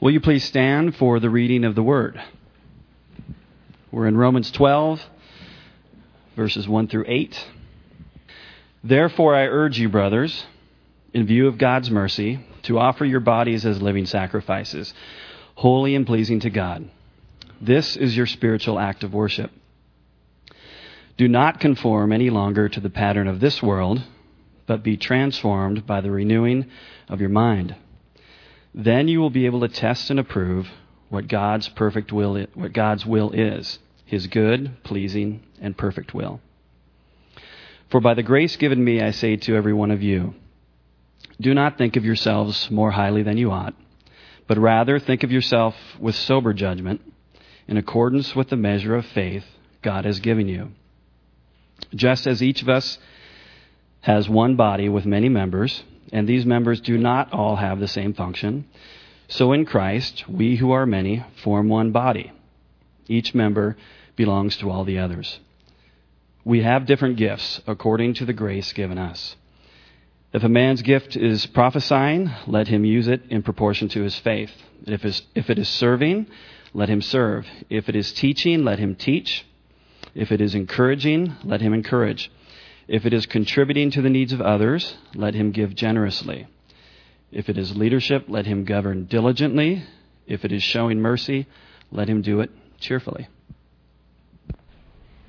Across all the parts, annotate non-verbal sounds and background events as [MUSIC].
Will you please stand for the reading of the Word? We're in Romans 12, verses 1 through 8. Therefore, I urge you, brothers, in view of God's mercy, to offer your bodies as living sacrifices, holy and pleasing to God. This is your spiritual act of worship. Do not conform any longer to the pattern of this world, but be transformed by the renewing of your mind then you will be able to test and approve what God's perfect will what God's will is, his good, pleasing, and perfect will. For by the grace given me I say to every one of you, do not think of yourselves more highly than you ought, but rather think of yourself with sober judgment, in accordance with the measure of faith God has given you. Just as each of us has one body with many members, and these members do not all have the same function. So in Christ, we who are many form one body. Each member belongs to all the others. We have different gifts according to the grace given us. If a man's gift is prophesying, let him use it in proportion to his faith. If, if it is serving, let him serve. If it is teaching, let him teach. If it is encouraging, let him encourage. If it is contributing to the needs of others, let him give generously. If it is leadership, let him govern diligently. If it is showing mercy, let him do it cheerfully.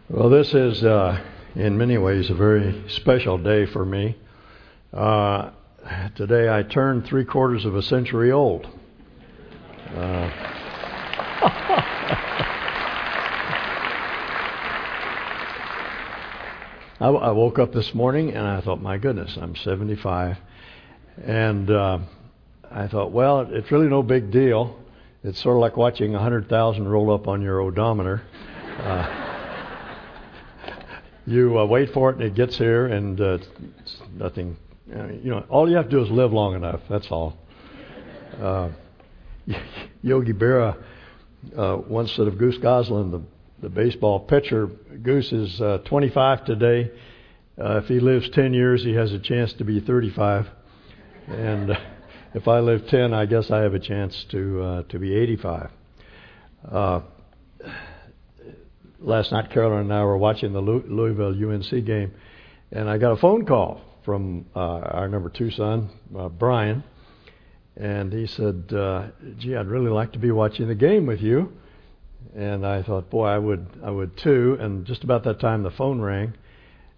Well, this is, uh, in many ways, a very special day for me. Uh, today I turned three quarters of a century old. Uh, I, I, woke up this morning and I thought, my goodness, I'm 75. And uh, I thought, well, it's really no big deal. It's sort of like watching 100,000 roll up on your odometer. Uh, [LAUGHS] you uh, wait for it and it gets here and uh, it's nothing. You know, all you have to do is live long enough. That's all. Uh, [LAUGHS] Yogi Berra uh, once said of Goose Goslin, the the baseball pitcher. Goose is uh, 25 today. Uh, if he lives 10 years, he has a chance to be 35. And uh, if I live 10, I guess I have a chance to uh, to be 85. Uh, last night, Carolyn and I were watching the Louisville UNC game, and I got a phone call from uh, our number two son, uh, Brian, and he said, uh, "Gee, I'd really like to be watching the game with you." And I thought, boy, I would, I would too. And just about that time, the phone rang,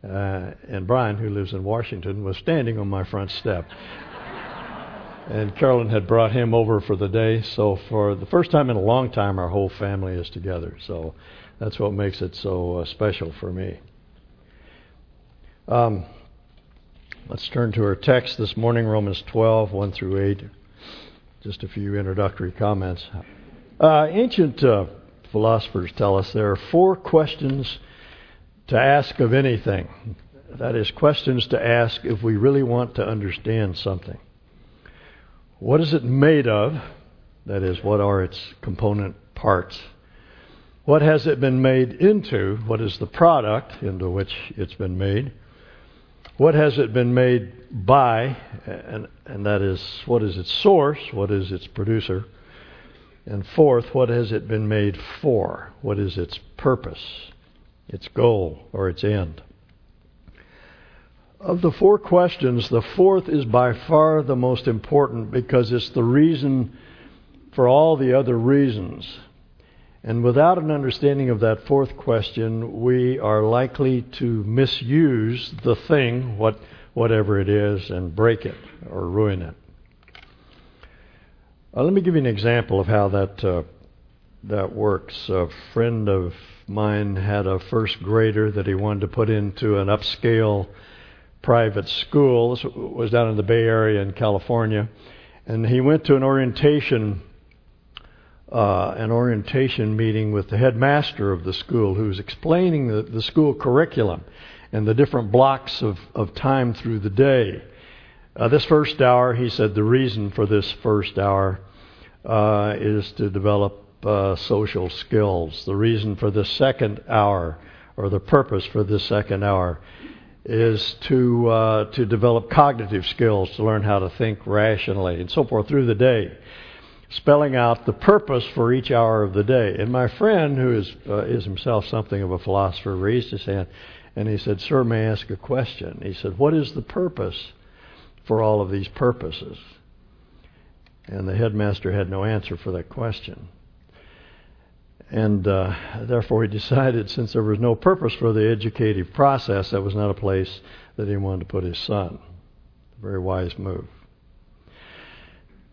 uh, and Brian, who lives in Washington, was standing on my front step. [LAUGHS] and Carolyn had brought him over for the day. So for the first time in a long time, our whole family is together. So that's what makes it so uh, special for me. Um, let's turn to our text this morning, Romans 12, 1 through 8. Just a few introductory comments. Uh, ancient uh, philosophers tell us there are four questions to ask of anything. That is, questions to ask if we really want to understand something. What is it made of? That is, what are its component parts? What has it been made into? What is the product into which it's been made? What has it been made by? And, and that is, what is its source? What is its producer? And fourth, what has it been made for? What is its purpose, its goal, or its end? Of the four questions, the fourth is by far the most important because it's the reason for all the other reasons. And without an understanding of that fourth question, we are likely to misuse the thing, what, whatever it is, and break it or ruin it. Uh, let me give you an example of how that uh, that works. A friend of mine had a first grader that he wanted to put into an upscale private school. This was down in the Bay Area in California, and he went to an orientation uh, an orientation meeting with the headmaster of the school, who was explaining the, the school curriculum and the different blocks of, of time through the day. Uh, this first hour, he said, the reason for this first hour uh, is to develop uh, social skills. The reason for the second hour, or the purpose for the second hour, is to uh, to develop cognitive skills, to learn how to think rationally, and so forth through the day. spelling out the purpose for each hour of the day. And my friend, who is, uh, is himself something of a philosopher, raised his hand and he said, Sir, may I ask a question? He said, What is the purpose for all of these purposes? And the headmaster had no answer for that question. And uh, therefore, he decided, since there was no purpose for the educative process, that was not a place that he wanted to put his son. Very wise move.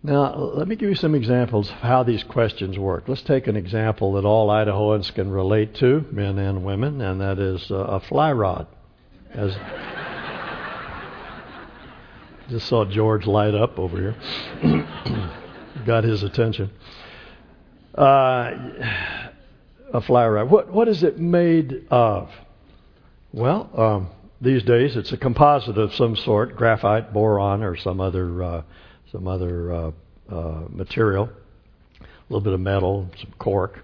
Now, let me give you some examples of how these questions work. Let's take an example that all Idahoans can relate to, men and women, and that is uh, a fly rod. As just saw George light up over here, [CLEARS THROAT] got his attention. Uh, a fly rod. What what is it made of? Well, um, these days it's a composite of some sort, graphite, boron, or some other. Uh, some other uh, uh, material, a little bit of metal, some cork.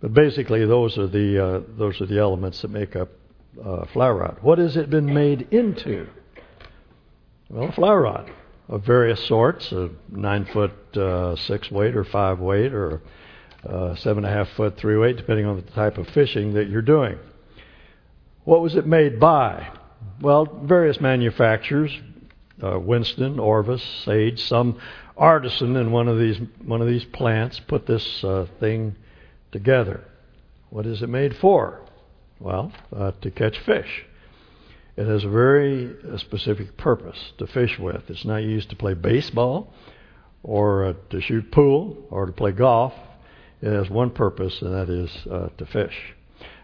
But basically, those are the uh, those are the elements that make up uh, fly rod. What has it been made into? Well, a fly rod of various sorts, a nine foot uh, six weight or five weight, or uh, seven and a half foot three weight, depending on the type of fishing that you're doing. What was it made by? Well, various manufacturers, uh, Winston, Orvis, Sage, some artisan in one of these one of these plants put this uh, thing together. What is it made for? Well, uh, to catch fish. It has a very uh, specific purpose to fish with. It's not used to play baseball or uh, to shoot pool or to play golf. It has one purpose, and that is uh, to fish.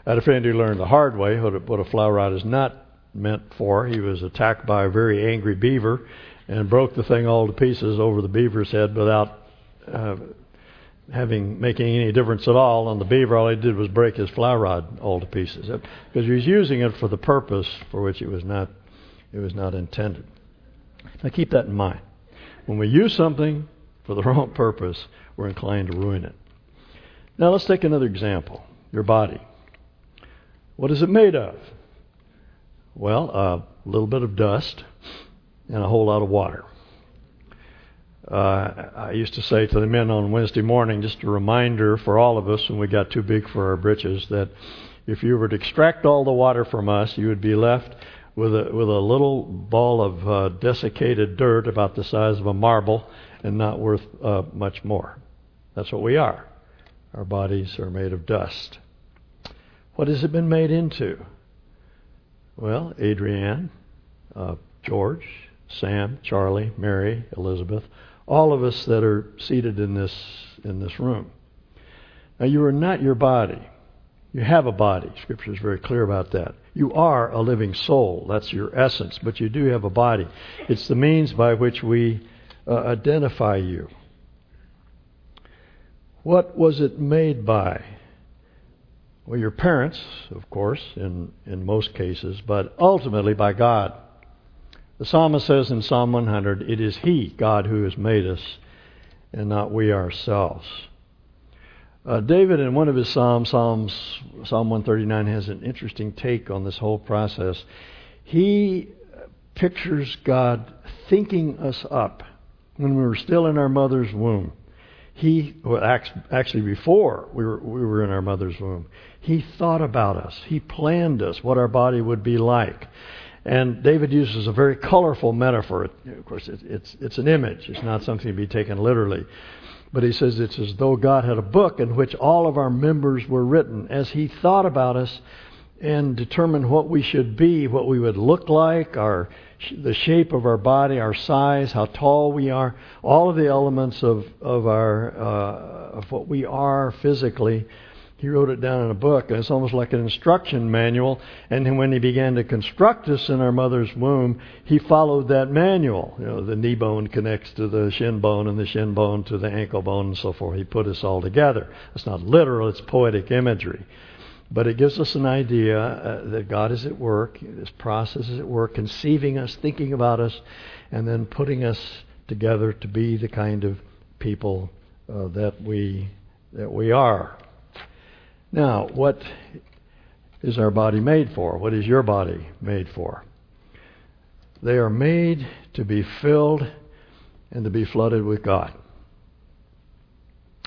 I had a friend who learned the hard way what a, what a fly rod is not meant for. He was attacked by a very angry beaver and broke the thing all to pieces over the beaver's head without uh, having making any difference at all on the beaver. All he did was break his fly rod all to pieces because he was using it for the purpose for which it was not it was not intended. Now keep that in mind. When we use something for the [LAUGHS] wrong purpose, we're inclined to ruin it. Now let's take another example. Your body. What is it made of? Well, a little bit of dust and a whole lot of water. Uh, I used to say to the men on Wednesday morning, just a reminder for all of us when we got too big for our britches, that if you were to extract all the water from us, you would be left with a with a little ball of uh, desiccated dirt about the size of a marble and not worth uh, much more. That's what we are. Our bodies are made of dust. What has it been made into? Well, Adrienne, uh, George, Sam, Charlie, Mary, Elizabeth, all of us that are seated in this in this room. Now, you are not your body. You have a body. Scripture is very clear about that. You are a living soul. That's your essence, but you do have a body. It's the means by which we uh, identify you. What was it made by? Well, your parents, of course, in, in most cases, but ultimately by God. The psalmist says in Psalm 100, It is He, God, who has made us, and not we ourselves. Uh, David, in one of his psalms, Psalms, Psalm 139, has an interesting take on this whole process. He pictures God thinking us up when we were still in our mother's womb. He, well, actually, before we were, we were in our mother's womb, he thought about us. He planned us, what our body would be like. And David uses a very colorful metaphor. Of course, it's, it's an image, it's not something to be taken literally. But he says it's as though God had a book in which all of our members were written. As he thought about us and determined what we should be, what we would look like, our the shape of our body, our size, how tall we are, all of the elements of of our uh, of what we are physically he wrote it down in a book. It's almost like an instruction manual. And when he began to construct us in our mother's womb, he followed that manual. You know, the knee bone connects to the shin bone, and the shin bone to the ankle bone, and so forth. He put us all together. It's not literal; it's poetic imagery. But it gives us an idea uh, that God is at work. This process is at work, conceiving us, thinking about us, and then putting us together to be the kind of people uh, that we that we are. Now, what is our body made for? What is your body made for? They are made to be filled and to be flooded with God.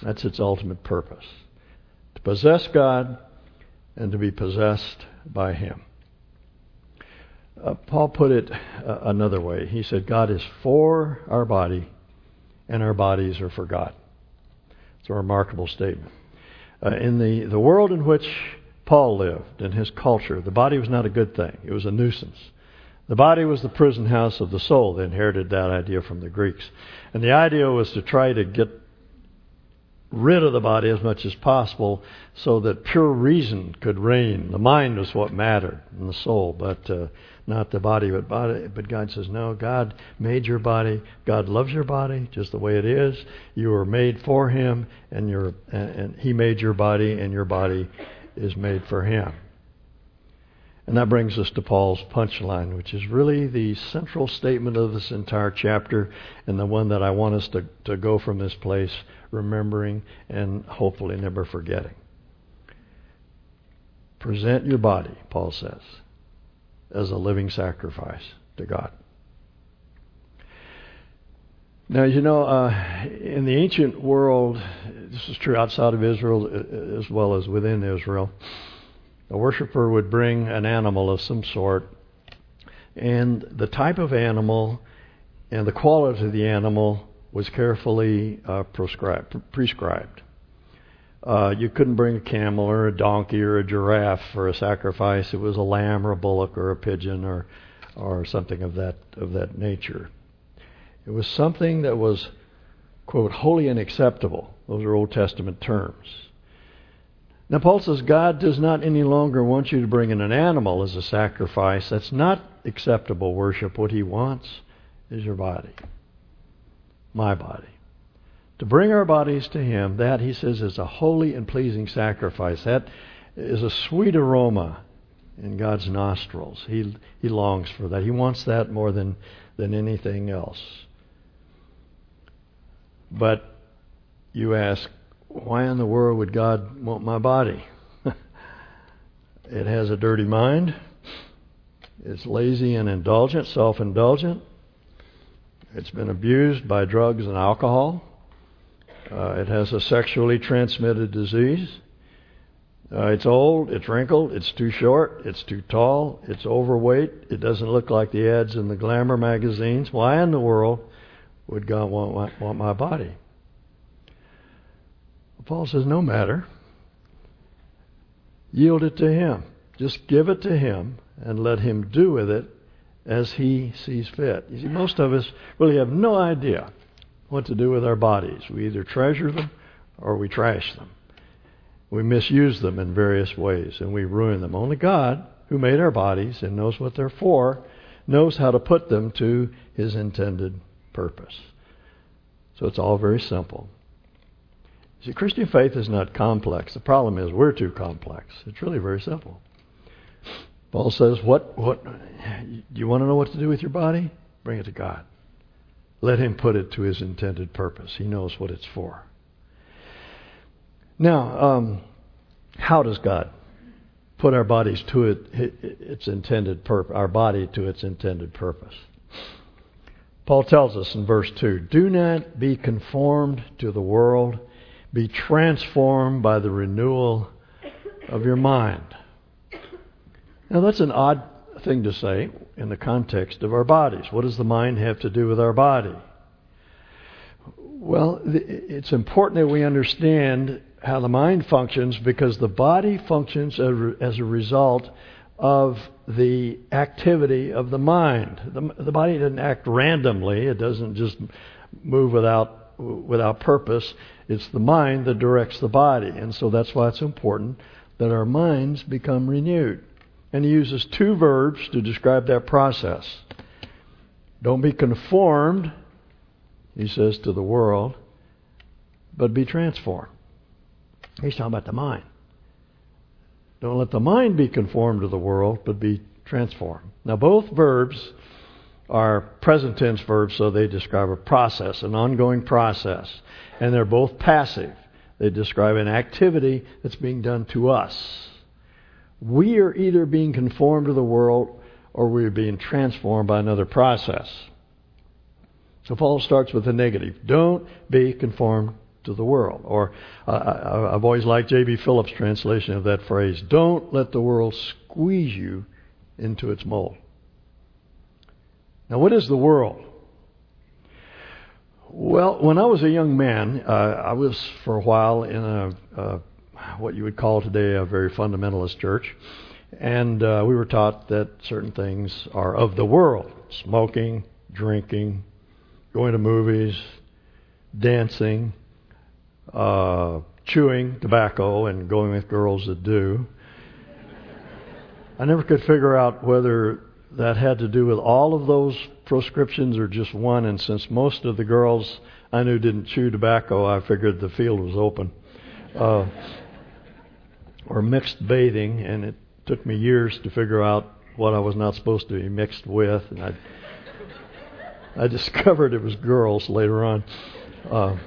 That's its ultimate purpose. To possess God and to be possessed by Him. Uh, Paul put it uh, another way. He said, God is for our body, and our bodies are for God. It's a remarkable statement. Uh, in the, the world in which Paul lived, in his culture, the body was not a good thing, it was a nuisance. The body was the prison house of the soul. They inherited that idea from the Greeks. And the idea was to try to get rid of the body as much as possible so that pure reason could reign. The mind was what mattered, and the soul, but uh, not the body. But, body. but God says, no, God made your body. God loves your body just the way it is. You were made for Him, and, you and, and He made your body, and your body is made for Him. And that brings us to Paul's punchline, which is really the central statement of this entire chapter and the one that I want us to, to go from this place remembering and hopefully never forgetting. Present your body, Paul says, as a living sacrifice to God. Now, you know, uh, in the ancient world, this is true outside of Israel as well as within Israel a worshiper would bring an animal of some sort, and the type of animal and the quality of the animal was carefully uh, prescribed. Uh, you couldn't bring a camel or a donkey or a giraffe for a sacrifice. It was a lamb or a bullock or a pigeon or or something of that of that nature. It was something that was quote holy and acceptable. Those are Old Testament terms. Now, Paul says God does not any longer want you to bring in an animal as a sacrifice. That's not acceptable worship. What he wants is your body, my body. To bring our bodies to him, that, he says, is a holy and pleasing sacrifice. That is a sweet aroma in God's nostrils. He, he longs for that. He wants that more than, than anything else. But you ask, why in the world would God want my body? [LAUGHS] it has a dirty mind. It's lazy and indulgent, self indulgent. It's been abused by drugs and alcohol. Uh, it has a sexually transmitted disease. Uh, it's old, it's wrinkled, it's too short, it's too tall, it's overweight, it doesn't look like the ads in the glamour magazines. Why in the world would God want, want, want my body? Paul says, no matter. Yield it to Him. Just give it to Him and let Him do with it as He sees fit. You see, most of us really have no idea what to do with our bodies. We either treasure them or we trash them. We misuse them in various ways and we ruin them. Only God, who made our bodies and knows what they're for, knows how to put them to His intended purpose. So it's all very simple. See, Christian faith is not complex. The problem is we're too complex. It's really very simple. Paul says, "What? What? Do you want to know what to do with your body? Bring it to God. Let Him put it to His intended purpose. He knows what it's for." Now, um, how does God put our bodies to it, its intended purpose? Our body to its intended purpose. Paul tells us in verse two: "Do not be conformed to the world." Be transformed by the renewal of your mind. Now, that's an odd thing to say in the context of our bodies. What does the mind have to do with our body? Well, it's important that we understand how the mind functions because the body functions as a result of the activity of the mind. The, the body doesn't act randomly, it doesn't just move without without purpose. It's the mind that directs the body. And so that's why it's important that our minds become renewed. And he uses two verbs to describe that process. Don't be conformed, he says, to the world, but be transformed. He's talking about the mind. Don't let the mind be conformed to the world, but be transformed. Now, both verbs are present tense verbs, so they describe a process, an ongoing process. And they're both passive. They describe an activity that's being done to us. We are either being conformed to the world or we're being transformed by another process. So Paul starts with the negative. Don't be conformed to the world. Or uh, I, I've always liked J.B. Phillips' translation of that phrase don't let the world squeeze you into its mold. Now, what is the world? Well, when I was a young man, uh, I was for a while in a, what you would call today a very fundamentalist church, and uh, we were taught that certain things are of the world: smoking, drinking, going to movies, dancing, uh, chewing tobacco, and going with girls that do. I never could figure out whether that had to do with all of those proscriptions or just one. And since most of the girls I knew didn't chew tobacco, I figured the field was open. Uh, or mixed bathing, and it took me years to figure out what I was not supposed to be mixed with, and I I [LAUGHS] discovered it was girls later on. Uh,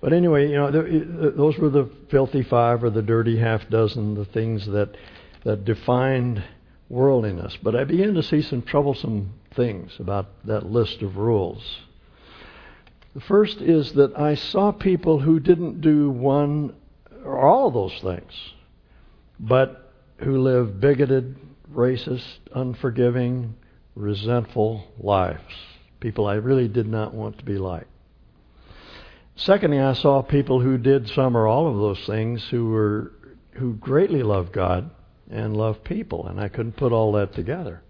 but anyway, you know, those were the filthy five or the dirty half dozen, the things that that defined worldliness. But I began to see some troublesome things about that list of rules. The first is that I saw people who didn't do one or all of those things, but who lived bigoted, racist, unforgiving, resentful lives. People I really did not want to be like. Secondly, I saw people who did some or all of those things who were who greatly loved God and love people, and I couldn't put all that together.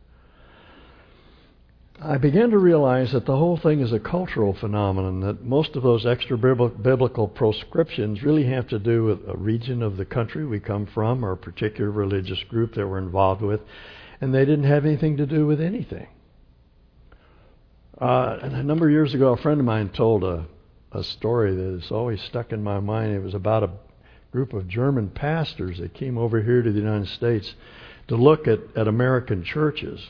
I began to realize that the whole thing is a cultural phenomenon, that most of those extra biblical proscriptions really have to do with a region of the country we come from or a particular religious group that we're involved with, and they didn't have anything to do with anything. Uh, a number of years ago, a friend of mine told a, a story that has always stuck in my mind. It was about a group of German pastors that came over here to the United States to look at, at American churches.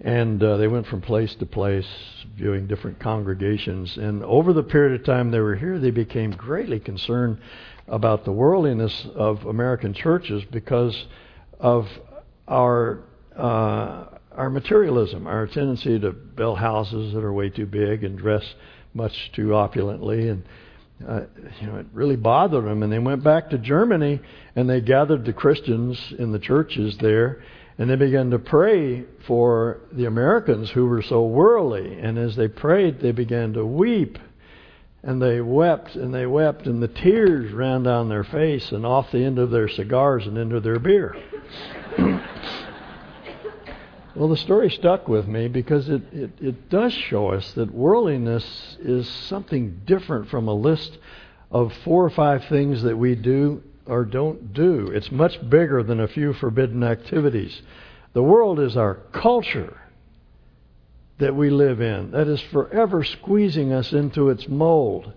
And uh, they went from place to place, viewing different congregations. And over the period of time they were here, they became greatly concerned about the worldliness of American churches because of our uh, our materialism, our tendency to build houses that are way too big and dress much too opulently, and uh, you know, it really bothered them. And they went back to Germany and they gathered the Christians in the churches there and they began to pray for the Americans who were so worldly. And as they prayed, they began to weep. And they wept and they wept, and the tears ran down their face and off the end of their cigars and into their beer. Well, the story stuck with me because it, it, it does show us that worldliness is something different from a list of four or five things that we do or don't do. It's much bigger than a few forbidden activities. The world is our culture that we live in that is forever squeezing us into its mold.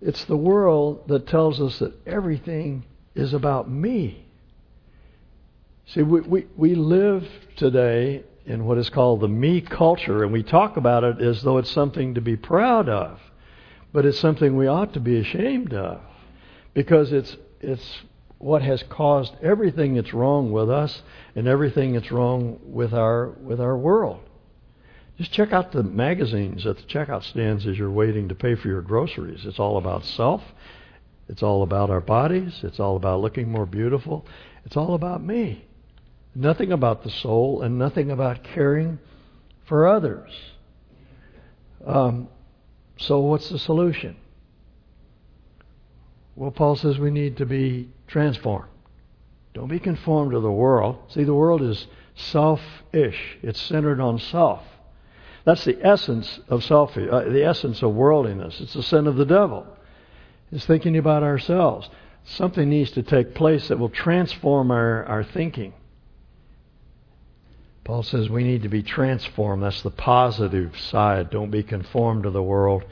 It's the world that tells us that everything is about me. See, we, we, we live today in what is called the me culture, and we talk about it as though it's something to be proud of, but it's something we ought to be ashamed of because it's, it's what has caused everything that's wrong with us and everything that's wrong with our, with our world. Just check out the magazines at the checkout stands as you're waiting to pay for your groceries. It's all about self. It's all about our bodies. It's all about looking more beautiful. It's all about me nothing about the soul, and nothing about caring for others. Um, so, what's the solution? Well, Paul says we need to be transformed. Don't be conformed to the world. See, the world is selfish, it's centered on self. That's the essence of self, uh, the essence of worldliness. It's the sin of the devil. It's thinking about ourselves. Something needs to take place that will transform our, our thinking. Paul says we need to be transformed. That's the positive side. Don't be conformed to the world,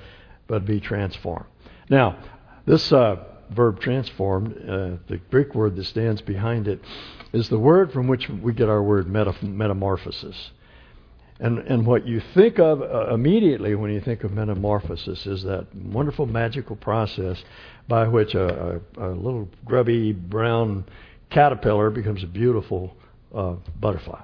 but be transformed. Now, this uh, verb transformed, uh, the Greek word that stands behind it, is the word from which we get our word metamorphosis. And, and what you think of uh, immediately when you think of metamorphosis is that wonderful magical process by which a, a, a little grubby brown caterpillar becomes a beautiful uh, butterfly.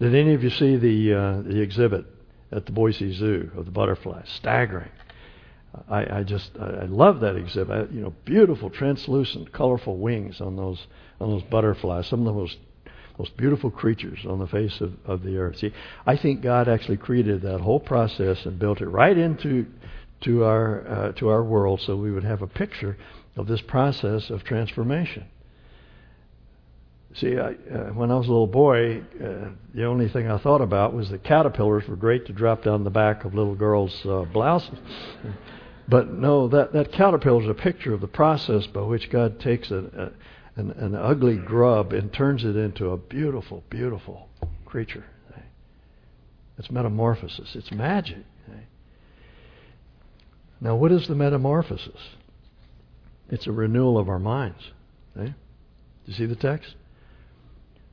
Did any of you see the uh, the exhibit at the Boise Zoo of the butterflies? Staggering. I, I just I love that exhibit. You know, beautiful, translucent, colorful wings on those on those butterflies. Some of the most most beautiful creatures on the face of, of the earth. See, I think God actually created that whole process and built it right into to our uh, to our world, so we would have a picture of this process of transformation. See, I, uh, when I was a little boy, uh, the only thing I thought about was that caterpillars were great to drop down the back of little girls' uh, blouses. [LAUGHS] But no, that, that caterpillar is a picture of the process by which God takes a, a, an, an ugly grub and turns it into a beautiful, beautiful creature. It's metamorphosis. It's magic. Now, what is the metamorphosis? It's a renewal of our minds. Do you see the text?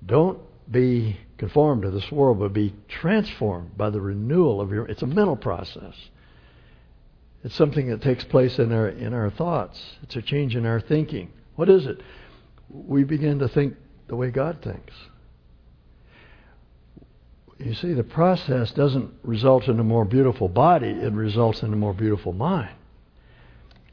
Don't be conformed to this world, but be transformed by the renewal of your. It's a mental process. It's something that takes place in our in our thoughts. It's a change in our thinking. What is it? We begin to think the way God thinks. You see, the process doesn't result in a more beautiful body, it results in a more beautiful mind.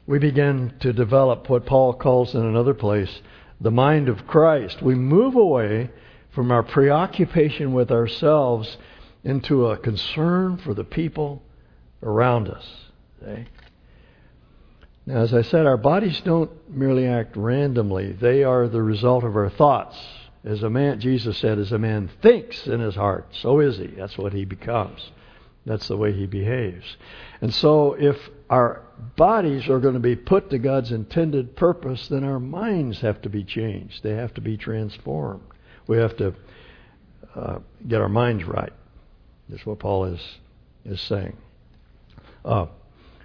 We begin to develop what Paul calls in another place the mind of Christ. We move away from our preoccupation with ourselves into a concern for the people around us. Okay? Now, as I said, our bodies don't merely act randomly, they are the result of our thoughts. As a man, Jesus said, as a man thinks in his heart, so is he. That's what he becomes. That's the way he behaves. And so, if our bodies are going to be put to God's intended purpose, then our minds have to be changed. They have to be transformed. We have to uh, get our minds right. That's what Paul is is saying. Uh,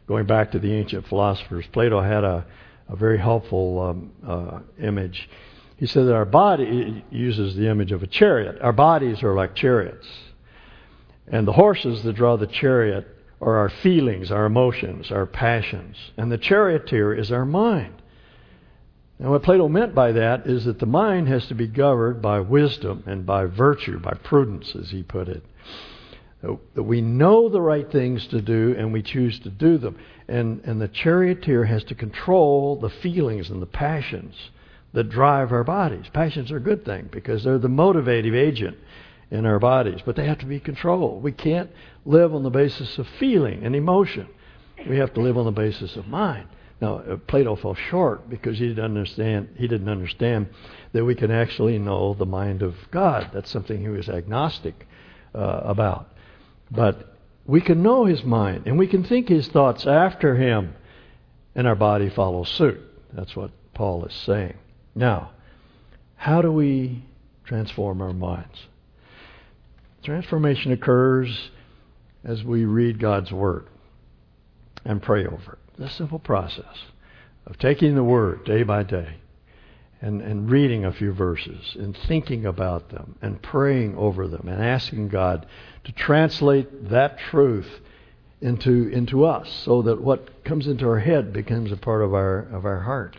going back to the ancient philosophers, Plato had a, a very helpful um, uh, image. He said that our body uses the image of a chariot. Our bodies are like chariots. And the horses that draw the chariot are our feelings, our emotions, our passions. And the charioteer is our mind. And what Plato meant by that is that the mind has to be governed by wisdom and by virtue, by prudence, as he put it. That we know the right things to do and we choose to do them. And, and the charioteer has to control the feelings and the passions that drive our bodies. Passions are a good thing because they're the motivative agent in our bodies, but they have to be controlled. We can't live on the basis of feeling and emotion. We have to live on the basis of mind. Now, uh, Plato fell short because he didn't understand. He didn't understand that we can actually know the mind of God. That's something he was agnostic uh, about. But we can know his mind, and we can think his thoughts after him, and our body follows suit. That's what Paul is saying. Now, how do we transform our minds? Transformation occurs as we read God's Word and pray over it. The simple process of taking the Word day by day and, and reading a few verses and thinking about them and praying over them and asking God to translate that truth into, into us so that what comes into our head becomes a part of our, of our heart.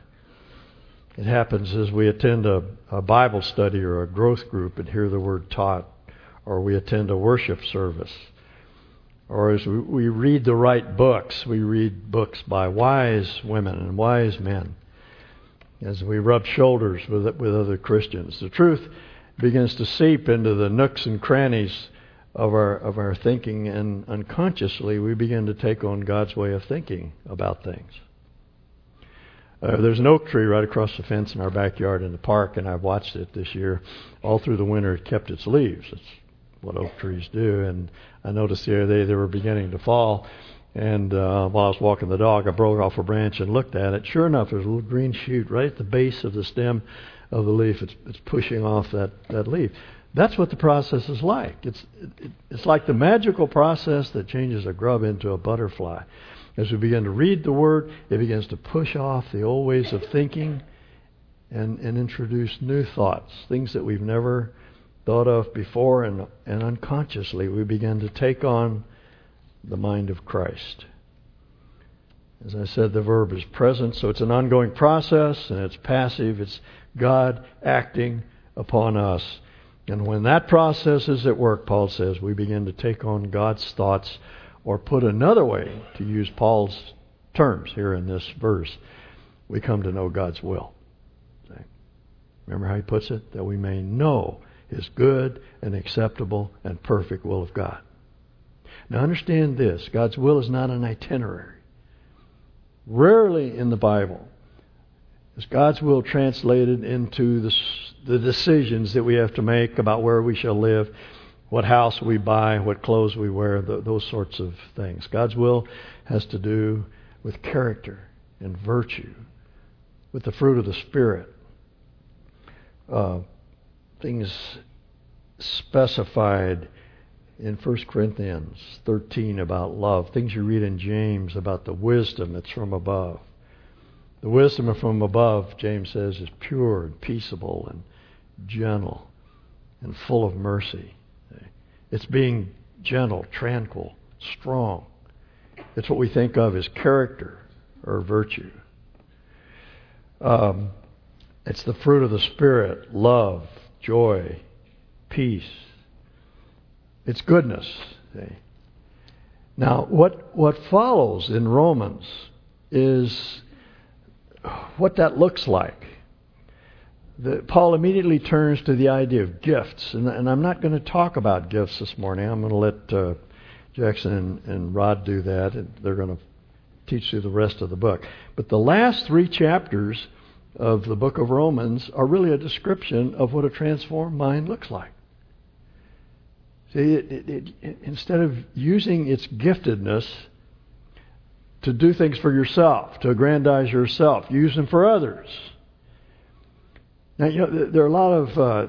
It happens as we attend a, a Bible study or a growth group and hear the Word taught or we attend a worship service, or as we read the right books, we read books by wise women and wise men, as we rub shoulders with, with other Christians. The truth begins to seep into the nooks and crannies of our, of our thinking, and unconsciously we begin to take on God's way of thinking about things. Uh, there's an oak tree right across the fence in our backyard in the park, and I've watched it this year. All through the winter, it kept its leaves. It's what oak trees do. And I noticed the other day they were beginning to fall. And uh, while I was walking the dog, I broke off a branch and looked at it. Sure enough, there's a little green shoot right at the base of the stem of the leaf. It's, it's pushing off that, that leaf. That's what the process is like. It's, it, it's like the magical process that changes a grub into a butterfly. As we begin to read the Word, it begins to push off the old ways of thinking and, and introduce new thoughts, things that we've never thought of before, and, and unconsciously we begin to take on the mind of Christ. As I said, the verb is present, so it's an ongoing process and it's passive. It's God acting upon us. And when that process is at work, Paul says, we begin to take on God's thoughts, or put another way, to use Paul's terms here in this verse, we come to know God's will. Remember how he puts it? That we may know his good and acceptable and perfect will of God. Now understand this God's will is not an itinerary. Rarely in the Bible is God's will translated into the, the decisions that we have to make about where we shall live, what house we buy, what clothes we wear, the, those sorts of things. God's will has to do with character and virtue, with the fruit of the Spirit. Uh, things specified in 1 Corinthians 13 about love, things you read in James about the wisdom that's from above. The wisdom from above, James says, is pure and peaceable and gentle and full of mercy. It's being gentle, tranquil, strong. It's what we think of as character or virtue. Um, it's the fruit of the Spirit love, joy, peace. It's goodness. See? Now, what, what follows in Romans is what that looks like. The, Paul immediately turns to the idea of gifts, and, and I'm not going to talk about gifts this morning. I'm going to let uh, Jackson and, and Rod do that, and they're going to teach you the rest of the book. But the last three chapters of the book of Romans are really a description of what a transformed mind looks like. See, it, it, it, instead of using its giftedness to do things for yourself, to aggrandize yourself, use them for others. Now, you know, there are a lot of uh,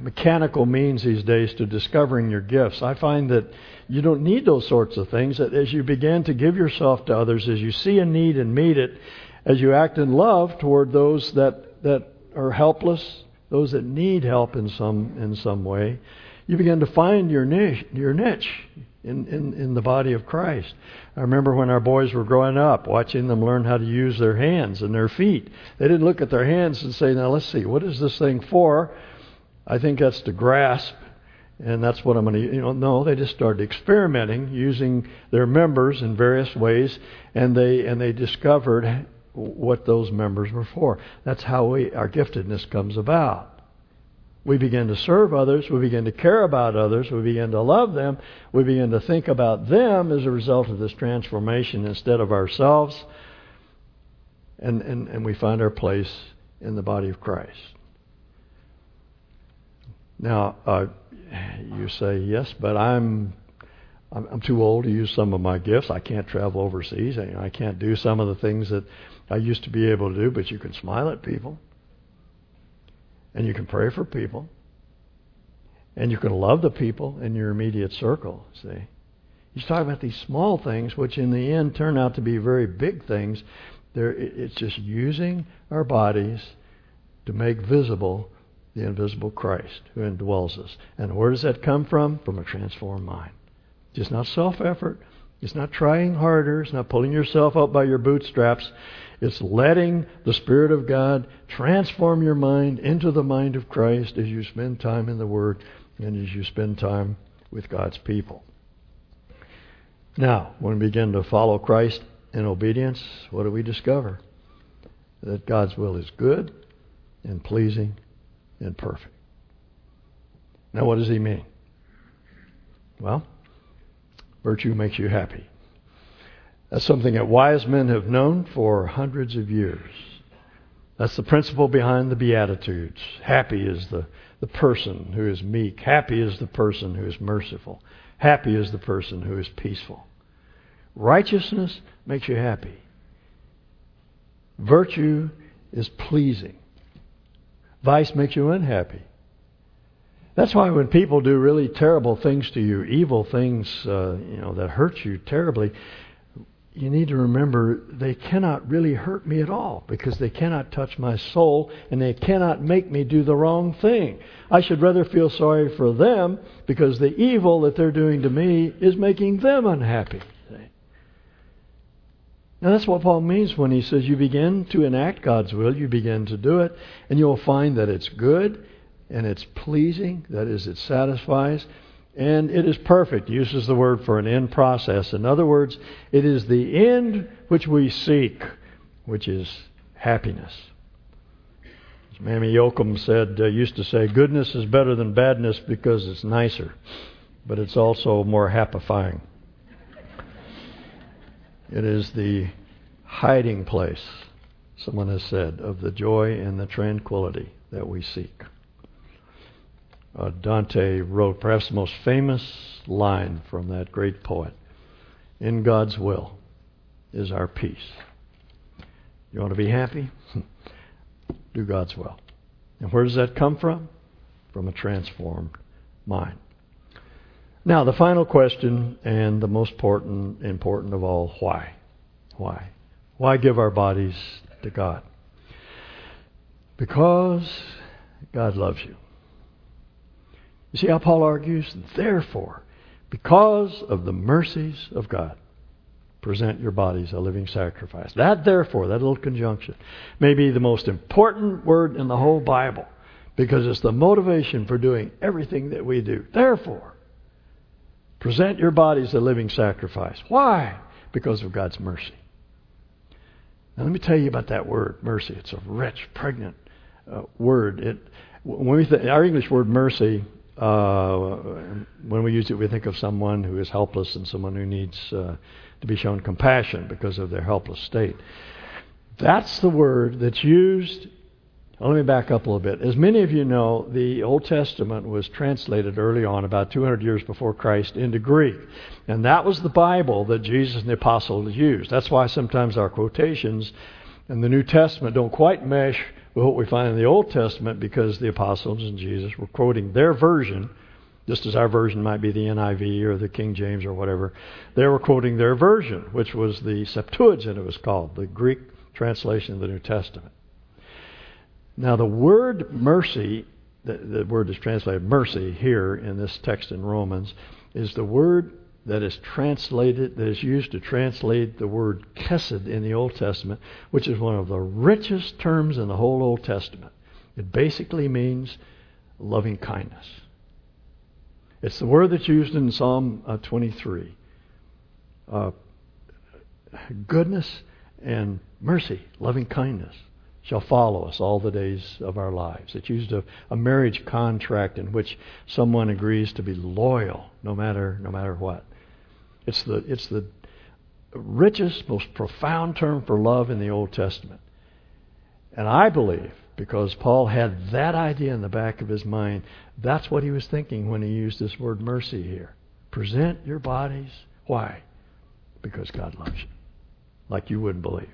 mechanical means these days to discovering your gifts. I find that you don't need those sorts of things. That as you begin to give yourself to others, as you see a need and meet it, as you act in love toward those that, that are helpless, those that need help in some, in some way, you begin to find your niche, your niche in, in, in the body of Christ. I remember when our boys were growing up, watching them learn how to use their hands and their feet. They didn't look at their hands and say, now let's see, what is this thing for? I think that's to grasp, and that's what I'm going to, you know, no, they just started experimenting using their members in various ways, and they, and they discovered what those members were for. That's how we, our giftedness comes about. We begin to serve others. We begin to care about others. We begin to love them. We begin to think about them as a result of this transformation instead of ourselves. And, and, and we find our place in the body of Christ. Now, uh, you say, yes, but I'm, I'm, too old to use some of my gifts. I can't travel overseas. I can't do some of the things that I used to be able to do, but you can smile at people. And you can pray for people. And you can love the people in your immediate circle, see. He's talking about these small things, which in the end turn out to be very big things. They're, it's just using our bodies to make visible the invisible Christ who indwells us. And where does that come from? From a transformed mind. It's not self effort. It's not trying harder. It's not pulling yourself up by your bootstraps. It's letting the Spirit of God transform your mind into the mind of Christ as you spend time in the Word and as you spend time with God's people. Now, when we begin to follow Christ in obedience, what do we discover? That God's will is good and pleasing and perfect. Now, what does he mean? Well, virtue makes you happy. That's something that wise men have known for hundreds of years. That's the principle behind the Beatitudes. Happy is the, the person who is meek. Happy is the person who is merciful. Happy is the person who is peaceful. Righteousness makes you happy. Virtue is pleasing. Vice makes you unhappy. That's why when people do really terrible things to you, evil things, uh, you know, that hurt you terribly, you need to remember they cannot really hurt me at all because they cannot touch my soul and they cannot make me do the wrong thing. I should rather feel sorry for them because the evil that they're doing to me is making them unhappy. Now that's what Paul means when he says you begin to enact God's will, you begin to do it, and you'll find that it's good and it's pleasing, that is, it satisfies, and it is perfect. uses the word for an end process. In other words, it is the end which we seek, which is happiness. As Mammy Yokum said, uh, used to say, goodness is better than badness because it's nicer, but it's also more happifying. It is the hiding place, someone has said, of the joy and the tranquility that we seek. Uh, Dante wrote perhaps the most famous line from that great poet In God's will is our peace. You want to be happy? [LAUGHS] Do God's will. And where does that come from? From a transformed mind. Now, the final question, and the most important, important of all, why? Why? Why give our bodies to God? Because God loves you. You see how Paul argues? Therefore, because of the mercies of God, present your bodies a living sacrifice. That, therefore, that little conjunction, may be the most important word in the whole Bible because it's the motivation for doing everything that we do. Therefore, present your bodies a living sacrifice. Why? Because of God's mercy. Now, let me tell you about that word, mercy. It's a rich, pregnant uh, word. It, when we th- our English word mercy uh, when we use it, we think of someone who is helpless and someone who needs uh, to be shown compassion because of their helpless state. That's the word that's used. let me back up a little bit. As many of you know, the Old Testament was translated early on, about 200 years before Christ, into Greek. And that was the Bible that Jesus and the apostles used. That's why sometimes our quotations in the New Testament don't quite mesh with what we find in the Old Testament because the apostles and Jesus were quoting their version, just as our version might be the NIV or the King James or whatever. They were quoting their version, which was the Septuagint, it was called, the Greek translation of the New Testament. Now, the word mercy, the, the word is translated mercy here in this text in Romans, is the word that is translated, that is used to translate the word chesed in the Old Testament, which is one of the richest terms in the whole Old Testament. It basically means loving kindness. It's the word that's used in Psalm uh, 23. Uh, goodness and mercy, loving kindness shall follow us all the days of our lives. It's used of a marriage contract in which someone agrees to be loyal no matter no matter what. It's the, it's the richest, most profound term for love in the Old Testament. And I believe, because Paul had that idea in the back of his mind, that's what he was thinking when he used this word mercy here. Present your bodies. Why? Because God loves you. Like you wouldn't believe.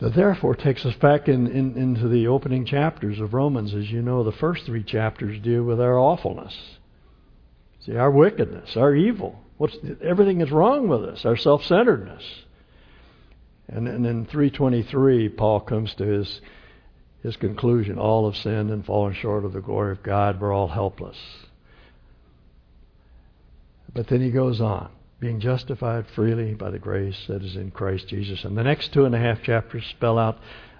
That therefore takes us back in, in, into the opening chapters of Romans. As you know, the first three chapters deal with our awfulness See, our wickedness, our evil, what's, everything is wrong with us, our self centeredness. And, and in 323, Paul comes to his, his conclusion all have sinned and fallen short of the glory of God. We're all helpless. But then he goes on, being justified freely by the grace that is in Christ Jesus. And the next two and a half chapters spell out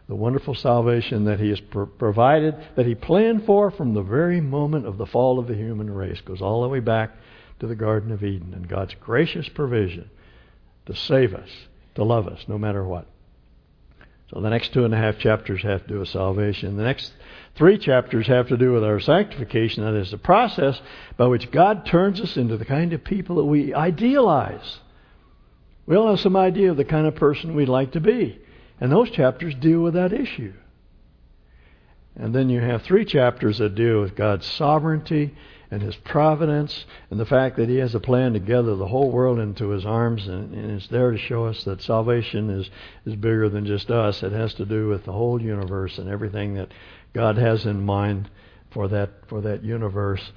the wonderful salvation that He has provided, that He planned for from the very moment of the fall of the human race. Goes all the way back to the Garden of Eden and God's gracious provision to save us, to love us, no matter what. So the next two and a half chapters have to do with salvation. The next three chapters have to do with our sanctification. That is the process by which God turns us into the kind of people that we idealize. We all have some idea of the kind of person we'd like to be. And those chapters deal with that issue. And then you have three chapters that deal with God's sovereignty and His providence and the fact that He has a plan to gather the whole world into His arms and, and it's there to show us that salvation is, is bigger than just us. It has to do with the whole universe and everything that God has in mind for that, for that universe.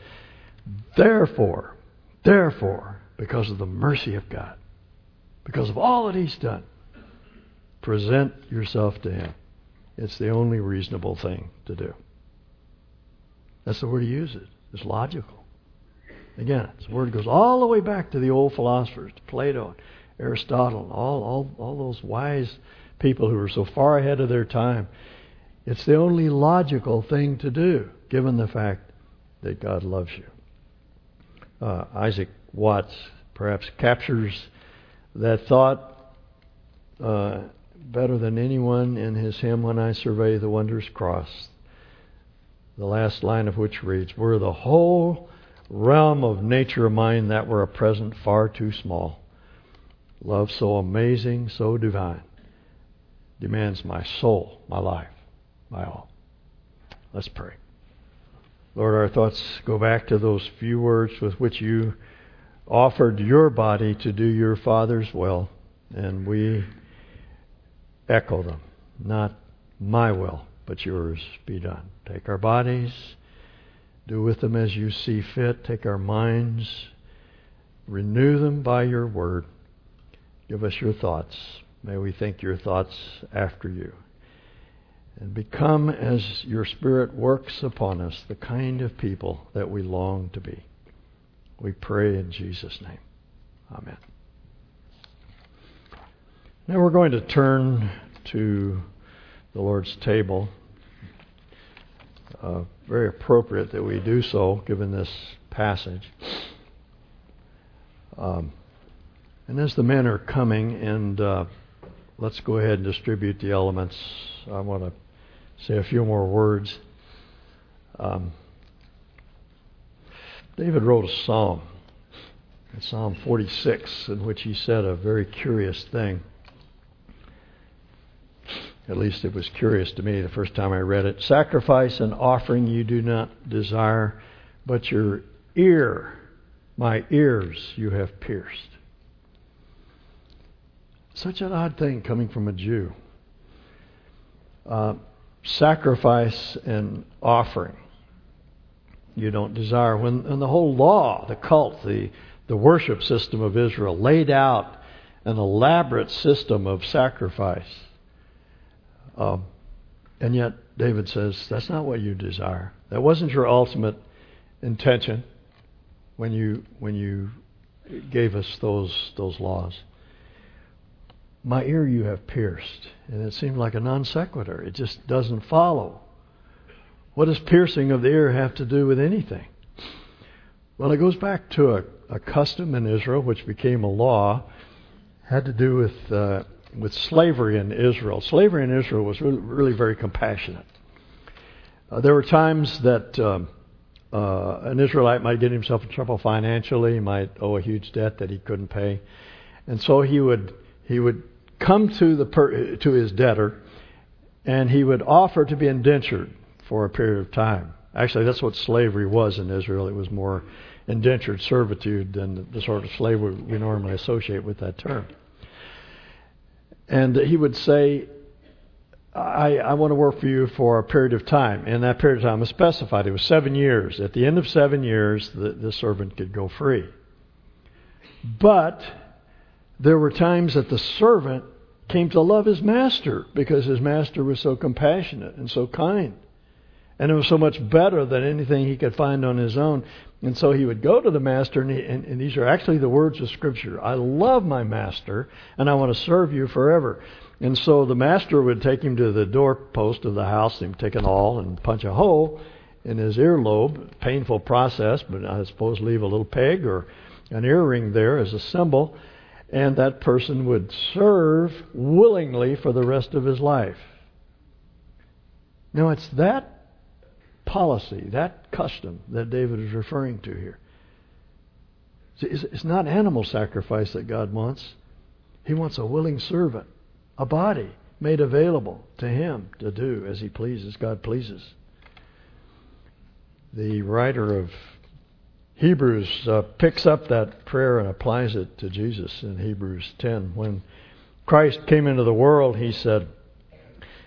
Therefore, therefore, because of the mercy of God, because of all that He's done, Present yourself to Him. It's the only reasonable thing to do. That's the word he uses. It's logical. Again, this word goes all the way back to the old philosophers, to Plato, Aristotle, all, all, all those wise people who were so far ahead of their time. It's the only logical thing to do, given the fact that God loves you. uh, Isaac Watts perhaps captures that thought uh, better than anyone in his hymn, When I Survey the Wondrous Cross. The last line of which reads, Were the whole realm of nature mine that were a present far too small. Love so amazing, so divine, demands my soul, my life, my all. Let's pray. Lord, our thoughts go back to those few words with which you offered your body to do your Father's will, and we echo them. Not my will, but yours be done. Take our bodies, do with them as you see fit. Take our minds, renew them by your word. Give us your thoughts. May we think your thoughts after you. And become, as your Spirit works upon us, the kind of people that we long to be. We pray in Jesus' name. Amen. Now we're going to turn to the Lord's table. Uh, very appropriate that we do so given this passage. Um, and as the men are coming, and uh, let's go ahead and distribute the elements, I want to say a few more words. Um, David wrote a psalm, Psalm 46, in which he said a very curious thing. At least it was curious to me the first time I read it. Sacrifice and offering you do not desire, but your ear, my ears, you have pierced. Such an odd thing coming from a Jew. Uh, sacrifice and offering you don't desire. When, when the whole law, the cult, the, the worship system of Israel laid out an elaborate system of sacrifice um, and yet, David says, that's not what you desire. That wasn't your ultimate intention when you, when you gave us those, those laws. My ear you have pierced. And it seemed like a non sequitur. It just doesn't follow. What does piercing of the ear have to do with anything? Well, it goes back to a, a custom in Israel which became a law, had to do with uh, with slavery in Israel. Slavery in Israel was really, really very compassionate. Uh, there were times that um, uh, an Israelite might get himself in trouble financially, he might owe a huge debt that he couldn't pay, and so he would he would come to the per, to his debtor, and he would offer to be indentured for a period of time. Actually, that's what slavery was in Israel. It was more indentured servitude than the sort of slavery we normally associate with that term. And he would say, I, I want to work for you for a period of time. And that period of time was specified. It was seven years. At the end of seven years, the, the servant could go free. But there were times that the servant came to love his master because his master was so compassionate and so kind. And it was so much better than anything he could find on his own. And so he would go to the master, and, he, and, and, these are actually the words of Scripture I love my master, and I want to serve you forever. And so the master would take him to the doorpost of the house, and take an awl and punch a hole in his earlobe. Painful process, but I suppose leave a little peg or an earring there as a symbol. And that person would serve willingly for the rest of his life. Now, it's that policy, that custom that David is referring to here. It's not animal sacrifice that God wants. He wants a willing servant, a body made available to him to do as he pleases, God pleases. The writer of Hebrews uh, picks up that prayer and applies it to Jesus in Hebrews 10. When Christ came into the world, he said,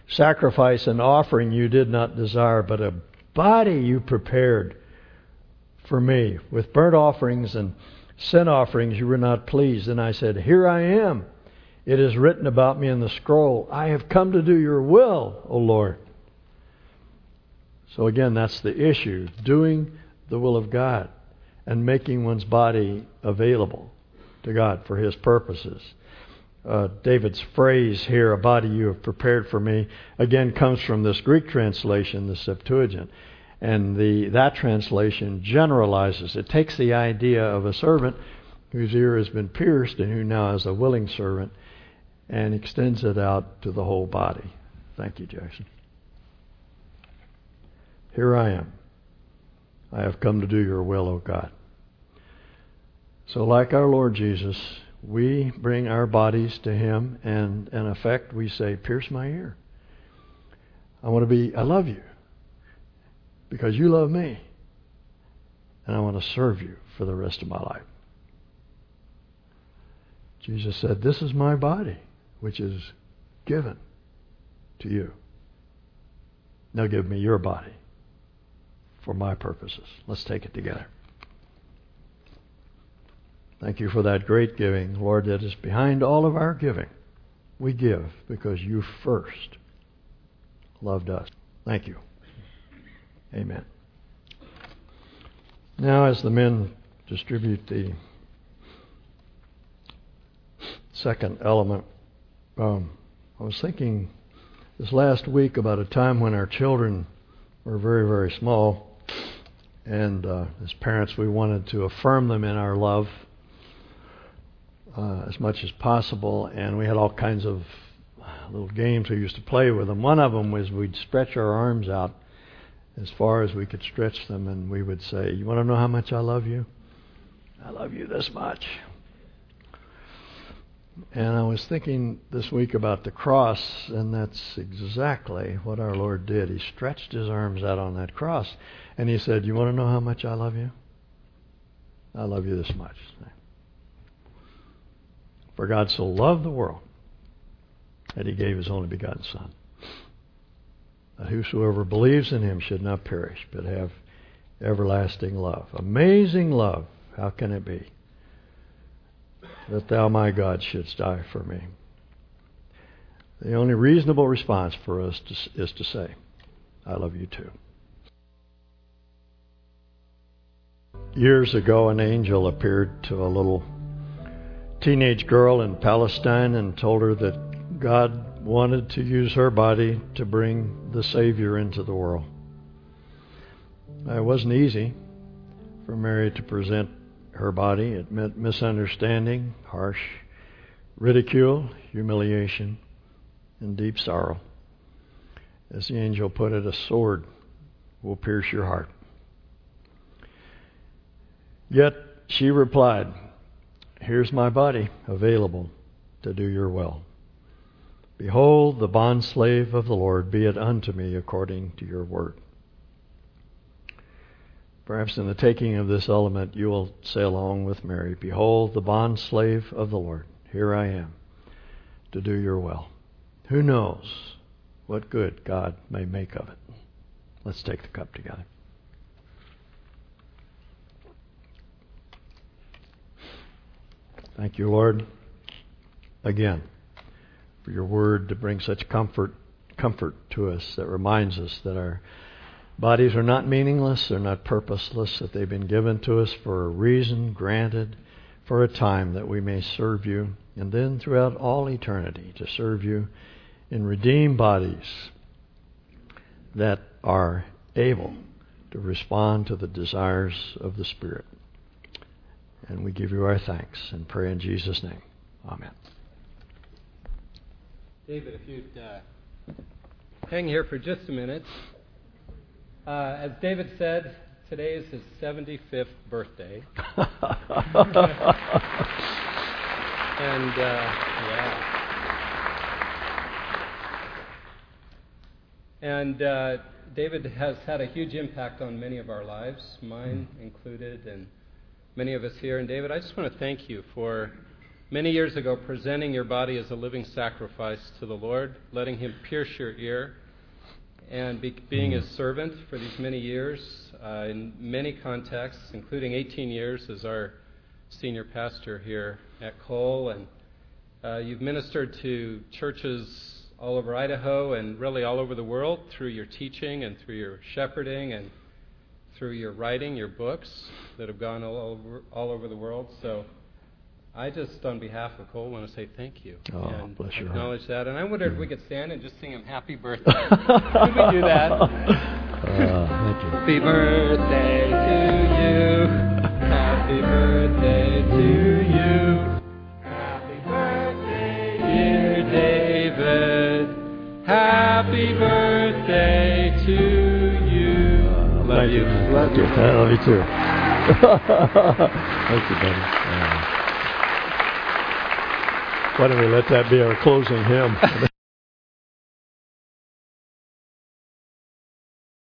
Sacrifice and offering you did not desire, but a body you prepared for me. With burnt offerings and sin offerings you were not pleased. And I said, Here I am. It is written about me in the scroll. I have come to do your will, O Lord. So again, that's the issue doing the will of God and making one's body available to God for His purposes. Uh, David's phrase here, a body you have prepared for me, again comes from this Greek translation, the Septuagint. And the, that translation generalizes. It takes the idea of a servant whose ear has been pierced and who now is a willing servant and extends it out to the whole body. Thank you, Jackson. Here I am. I have come to do your will, O God. So, like our Lord Jesus, we bring our bodies to Him, and in effect, we say, Pierce my ear. I want to be, I love you because you love me, and I want to serve you for the rest of my life. Jesus said, This is my body, which is given to you. Now give me your body for my purposes. Let's take it together. Thank you for that great giving, Lord, that is behind all of our giving. We give because you first loved us. Thank you. Amen. Now, as the men distribute the second element, um, I was thinking this last week about a time when our children were very, very small. And uh, as parents, we wanted to affirm them in our love uh, as much as possible, and we had all kinds of little games we used to play with them. One of them was we'd stretch our arms out as far as we could stretch them, and we would say, "You want to know how much I love you? I love you this much." And I was thinking this week about the cross, and that's exactly what our Lord did. He stretched his arms out on that cross, and he said, You want to know how much I love you? I love you this much. For God so loved the world that he gave his only begotten Son, that whosoever believes in him should not perish, but have everlasting love. Amazing love. How can it be? That thou, my God, shouldst die for me. The only reasonable response for us to, is to say, I love you too. Years ago, an angel appeared to a little teenage girl in Palestine and told her that God wanted to use her body to bring the Savior into the world. It wasn't easy for Mary to present her body. It meant misunderstanding, harsh ridicule, humiliation, and deep sorrow. As the angel put it, a sword will pierce your heart. Yet she replied, Here's my body available to do your will. Behold, the bondslave of the Lord, be it unto me according to your word. Perhaps in the taking of this element, you will say along with Mary, Behold, the bondslave of the Lord, here I am to do your will. Who knows what good God may make of it? Let's take the cup together. Thank you, Lord, again, for your word to bring such comfort comfort to us that reminds us that our bodies are not meaningless, they're not purposeless, that they've been given to us for a reason, granted for a time that we may serve you, and then throughout all eternity to serve you in redeemed bodies that are able to respond to the desires of the Spirit. And we give you our thanks and pray in Jesus' name. Amen. David, if you'd uh, hang here for just a minute. Uh, as David said, today is his 75th birthday. [LAUGHS] and, uh, yeah. And uh, David has had a huge impact on many of our lives, mine included, and many of us here. And David, I just want to thank you for many years ago presenting your body as a living sacrifice to the Lord, letting Him pierce your ear, and be, being His servant for these many years uh, in many contexts, including 18 years as our senior pastor here at Cole. And uh, you've ministered to churches all over Idaho and really all over the world through your teaching and through your shepherding and through your writing, your books that have gone all over, all over the world. So I just, on behalf of Cole, want to say thank you Oh, and bless your acknowledge that. And I wondered if we could stand and just sing him happy birthday. [LAUGHS] could we do that? Uh, thank you. Happy birthday to you. Happy birthday to you. Happy birthday, dear David. Happy birthday Thank you. Love you. I love you [LAUGHS] oh, too. [LAUGHS] Thank you, buddy. Yeah. Why don't we let that be our closing hymn? [LAUGHS]